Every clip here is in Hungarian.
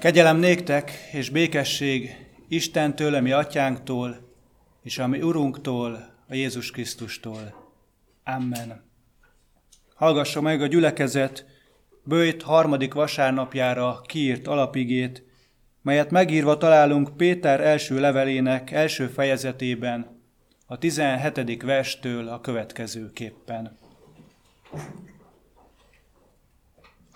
Kegyelem néktek és békesség Istentől, ami atyánktól, és ami Urunktól, a Jézus Krisztustól. Amen. Hallgassa meg a gyülekezet bőjt harmadik vasárnapjára kiírt alapigét, melyet megírva találunk Péter első levelének első fejezetében, a 17. verstől a következőképpen.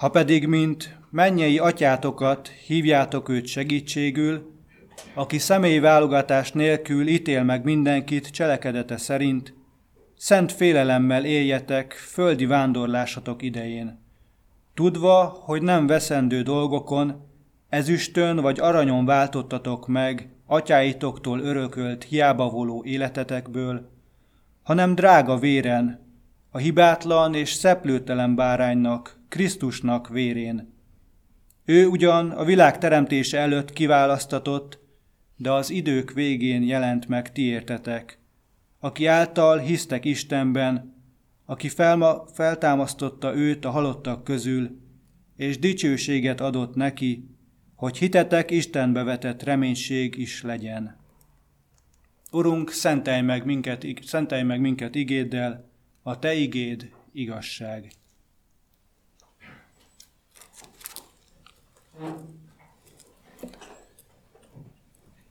Ha pedig, mint mennyei atyátokat hívjátok őt segítségül, aki személyi válogatás nélkül ítél meg mindenkit cselekedete szerint, szent félelemmel éljetek földi vándorlásatok idején, tudva, hogy nem veszendő dolgokon, ezüstön vagy aranyon váltottatok meg atyáitoktól örökölt hiába voló életetekből, hanem drága véren, a hibátlan és szeplőtelen báránynak, Krisztusnak vérén. Ő ugyan a világ teremtése előtt kiválasztatott, de az idők végén jelent meg ti értetek, aki által hisztek Istenben, aki felma, feltámasztotta őt a halottak közül, és dicsőséget adott neki, hogy hitetek Istenbe vetett reménység is legyen. Urunk, szentelj meg minket, szentelj meg minket igéddel, a Te igéd igazság.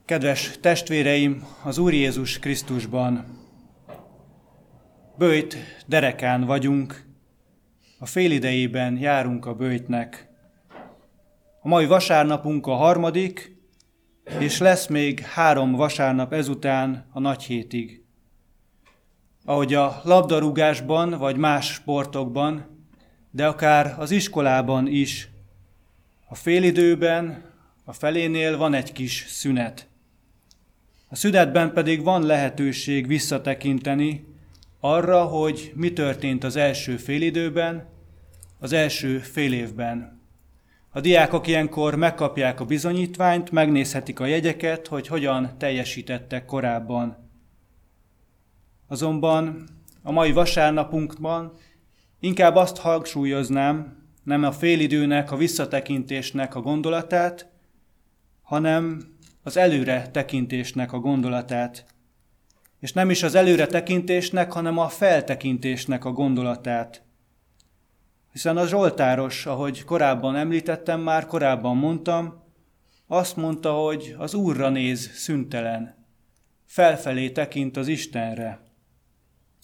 Kedves testvéreim, az Úr Jézus Krisztusban bőjt derekán vagyunk, a félidejében járunk a bőjtnek. A mai vasárnapunk a harmadik, és lesz még három vasárnap ezután a nagy hétig. Ahogy a labdarúgásban vagy más sportokban, de akár az iskolában is, a félidőben, a felénél van egy kis szünet. A szünetben pedig van lehetőség visszatekinteni arra, hogy mi történt az első félidőben, az első fél évben. A diákok ilyenkor megkapják a bizonyítványt, megnézhetik a jegyeket, hogy hogyan teljesítettek korábban. Azonban a mai vasárnapunkban inkább azt hangsúlyoznám, nem a félidőnek, a visszatekintésnek a gondolatát, hanem az előre tekintésnek a gondolatát. És nem is az előre tekintésnek, hanem a feltekintésnek a gondolatát. Hiszen a Zsoltáros, ahogy korábban említettem, már korábban mondtam, azt mondta, hogy az Úrra néz szüntelen, felfelé tekint az Istenre.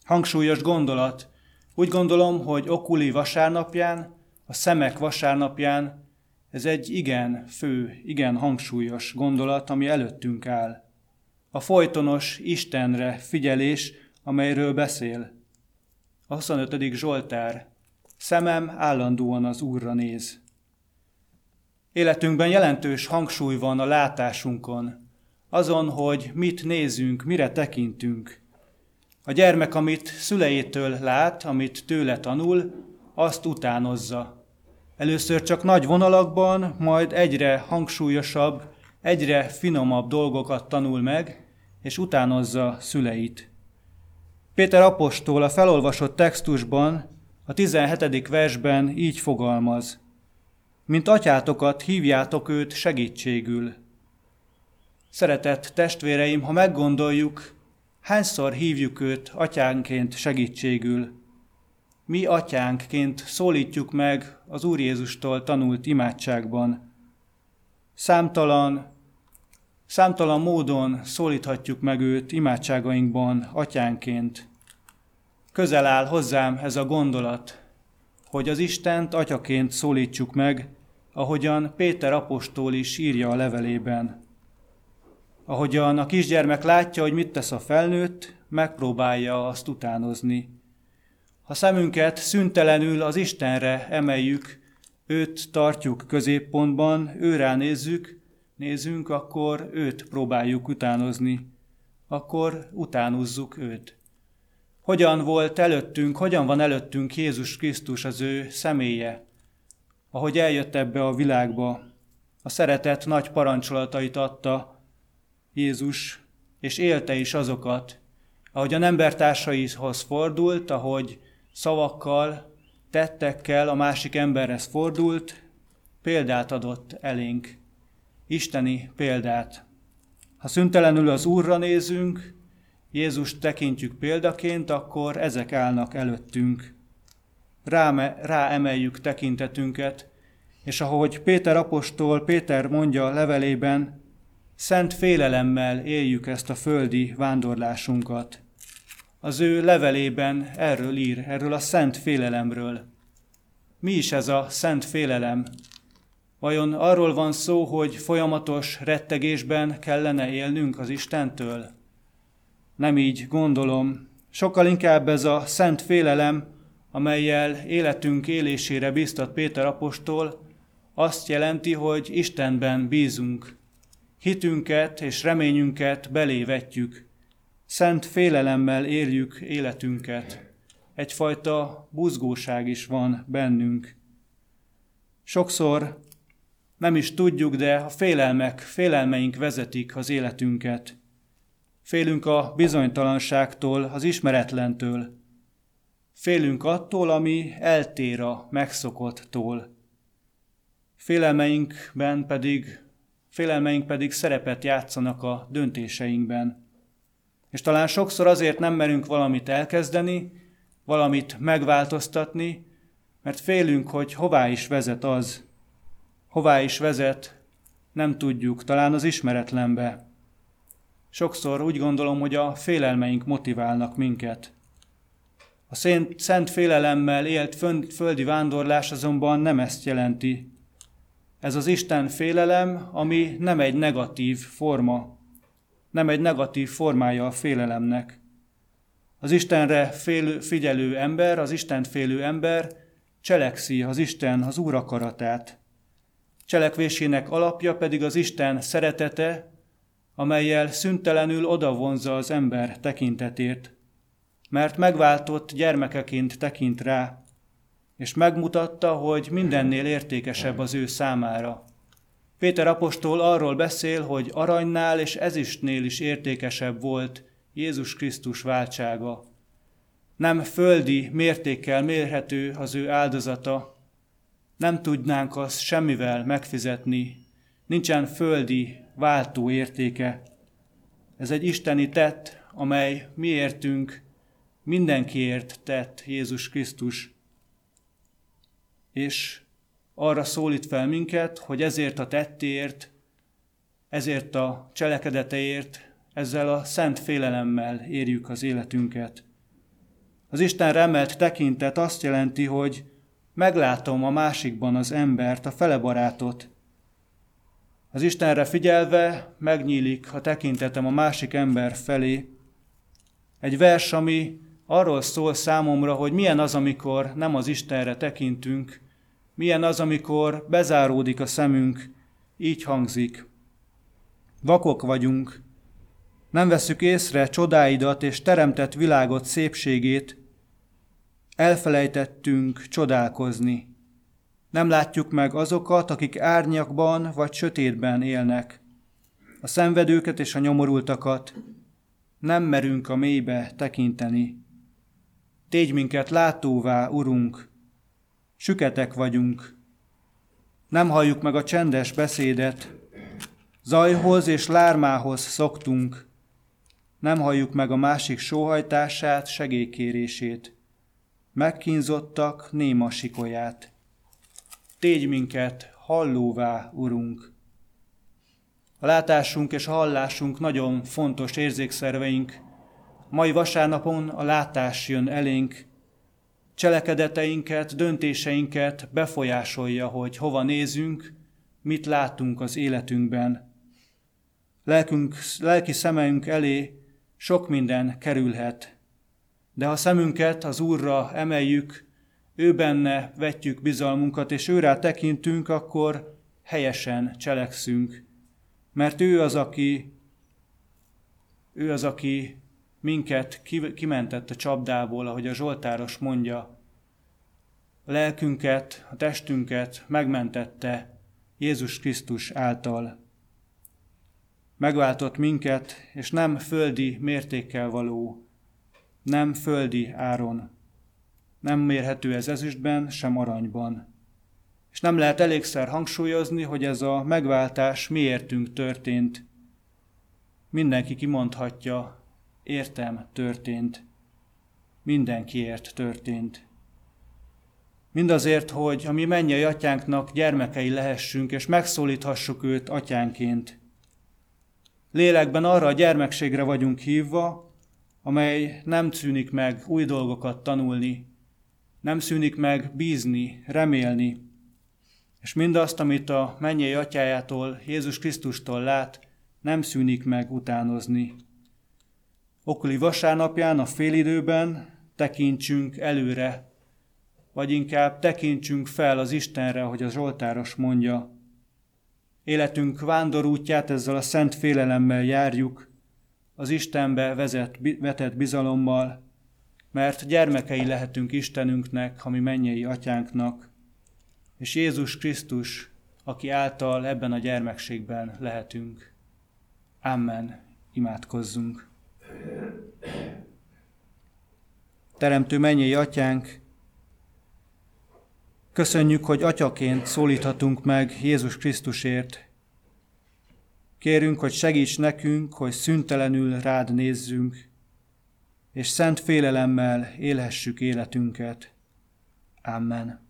Hangsúlyos gondolat. Úgy gondolom, hogy Okuli vasárnapján, a szemek vasárnapján ez egy igen fő, igen hangsúlyos gondolat, ami előttünk áll. A folytonos Istenre figyelés, amelyről beszél. A 25. Zsoltár. Szemem állandóan az Úrra néz. Életünkben jelentős hangsúly van a látásunkon, azon, hogy mit nézünk, mire tekintünk. A gyermek, amit szülejétől lát, amit tőle tanul, azt utánozza, Először csak nagy vonalakban, majd egyre hangsúlyosabb, egyre finomabb dolgokat tanul meg, és utánozza szüleit. Péter apostol a felolvasott textusban, a 17. versben így fogalmaz. Mint atyátokat hívjátok őt segítségül. Szeretett testvéreim, ha meggondoljuk, hányszor hívjuk őt atyánként segítségül, mi atyánkként szólítjuk meg az Úr Jézustól tanult imádságban. Számtalan, számtalan módon szólíthatjuk meg őt imádságainkban atyánként. Közel áll hozzám ez a gondolat, hogy az Istent atyaként szólítsuk meg, ahogyan Péter apostól is írja a levelében. Ahogyan a kisgyermek látja, hogy mit tesz a felnőtt, megpróbálja azt utánozni. Ha szemünket szüntelenül az Istenre emeljük, őt tartjuk középpontban, őrá nézzük, nézzünk, akkor őt próbáljuk utánozni, akkor utánozzuk őt. Hogyan volt előttünk, hogyan van előttünk Jézus Krisztus az ő személye, ahogy eljött ebbe a világba, a szeretet nagy parancsolatait adta Jézus, és élte is azokat, ahogy a embertársaihoz fordult, ahogy szavakkal, tettekkel a másik emberhez fordult, példát adott elénk. isteni példát. Ha szüntelenül az Úrra nézünk, Jézus tekintjük példaként, akkor ezek állnak előttünk. Rá, rá emeljük tekintetünket, és ahogy Péter apostol, Péter mondja levelében, szent félelemmel éljük ezt a földi vándorlásunkat. Az ő levelében erről ír, erről a szent félelemről. Mi is ez a szent félelem? Vajon arról van szó, hogy folyamatos rettegésben kellene élnünk az Istentől? Nem így gondolom. Sokkal inkább ez a szent félelem, amelyel életünk élésére biztat Péter apostol, azt jelenti, hogy Istenben bízunk. Hitünket és reményünket belévetjük. Szent félelemmel éljük életünket. Egyfajta buzgóság is van bennünk. Sokszor nem is tudjuk, de a félelmek, félelmeink vezetik az életünket. Félünk a bizonytalanságtól, az ismeretlentől. Félünk attól, ami eltér a megszokottól. Félelmeinkben pedig, félelmeink pedig szerepet játszanak a döntéseinkben. És talán sokszor azért nem merünk valamit elkezdeni, valamit megváltoztatni, mert félünk, hogy hová is vezet az, hová is vezet, nem tudjuk, talán az ismeretlenbe. Sokszor úgy gondolom, hogy a félelmeink motiválnak minket. A szent, félelemmel élt földi vándorlás azonban nem ezt jelenti. Ez az Isten félelem, ami nem egy negatív forma, nem egy negatív formája a félelemnek. Az Istenre félő, figyelő ember, az Isten félő ember cselekszi az Isten az Úr akaratát. Cselekvésének alapja pedig az Isten szeretete, amelyel szüntelenül odavonza az ember tekintetét, mert megváltott gyermekeként tekint rá, és megmutatta, hogy mindennél értékesebb az ő számára. Péter apostol arról beszél, hogy aranynál és ezüstnél is értékesebb volt Jézus Krisztus váltsága. Nem földi mértékkel mérhető az ő áldozata, nem tudnánk azt semmivel megfizetni, nincsen földi váltó értéke. Ez egy isteni tett, amely miértünk mindenkiért tett Jézus Krisztus. És arra szólít fel minket, hogy ezért a tettért, ezért a cselekedeteért, ezzel a szent félelemmel érjük az életünket. Az Isten remelt tekintet azt jelenti, hogy meglátom a másikban az embert, a fele barátot. Az Istenre figyelve megnyílik a tekintetem a másik ember felé. Egy vers, ami arról szól számomra, hogy milyen az, amikor nem az Istenre tekintünk, milyen az, amikor bezáródik a szemünk, így hangzik. Vakok vagyunk, nem veszük észre csodáidat és teremtett világot szépségét, Elfelejtettünk csodálkozni. Nem látjuk meg azokat, akik árnyakban vagy sötétben élnek. A szenvedőket és a nyomorultakat nem merünk a mélybe tekinteni. Tégy minket látóvá, Urunk, süketek vagyunk. Nem halljuk meg a csendes beszédet, zajhoz és lármához szoktunk. Nem halljuk meg a másik sóhajtását, segélykérését megkínzottak néma sikolyát. Tégy minket hallóvá, Urunk! A látásunk és a hallásunk nagyon fontos érzékszerveink. Mai vasárnapon a látás jön elénk, cselekedeteinket, döntéseinket befolyásolja, hogy hova nézünk, mit látunk az életünkben. Lelkünk, lelki szemeink elé sok minden kerülhet, de ha szemünket az Úrra emeljük, ő benne vetjük bizalmunkat, és őrá tekintünk, akkor helyesen cselekszünk. Mert ő az, aki, ő az, aki minket kimentett a csapdából, ahogy a Zsoltáros mondja. A lelkünket, a testünket megmentette Jézus Krisztus által. Megváltott minket, és nem földi mértékkel való nem földi áron. Nem mérhető ez ezüstben, sem aranyban. És nem lehet elégszer hangsúlyozni, hogy ez a megváltás miértünk történt. Mindenki kimondhatja, értem, történt. Mindenkiért történt. Mindazért, hogy a mi mennyei atyánknak gyermekei lehessünk, és megszólíthassuk őt atyánként. Lélekben arra a gyermekségre vagyunk hívva, amely nem szűnik meg új dolgokat tanulni, nem szűnik meg bízni, remélni, és mindazt, amit a mennyei atyájától, Jézus Krisztustól lát, nem szűnik meg utánozni. Okuli vasárnapján a félidőben tekintsünk előre, vagy inkább tekintsünk fel az Istenre, hogy a Zsoltáros mondja. Életünk vándorútját ezzel a szent félelemmel járjuk, az Istenbe vezet, vetett bizalommal, mert gyermekei lehetünk Istenünknek, ami mennyei atyánknak, és Jézus Krisztus, aki által ebben a gyermekségben lehetünk. Amen. Imádkozzunk. Teremtő mennyei atyánk, köszönjük, hogy atyaként szólíthatunk meg Jézus Krisztusért. Kérünk, hogy segíts nekünk, hogy szüntelenül rád nézzünk, és szent félelemmel élhessük életünket. Amen.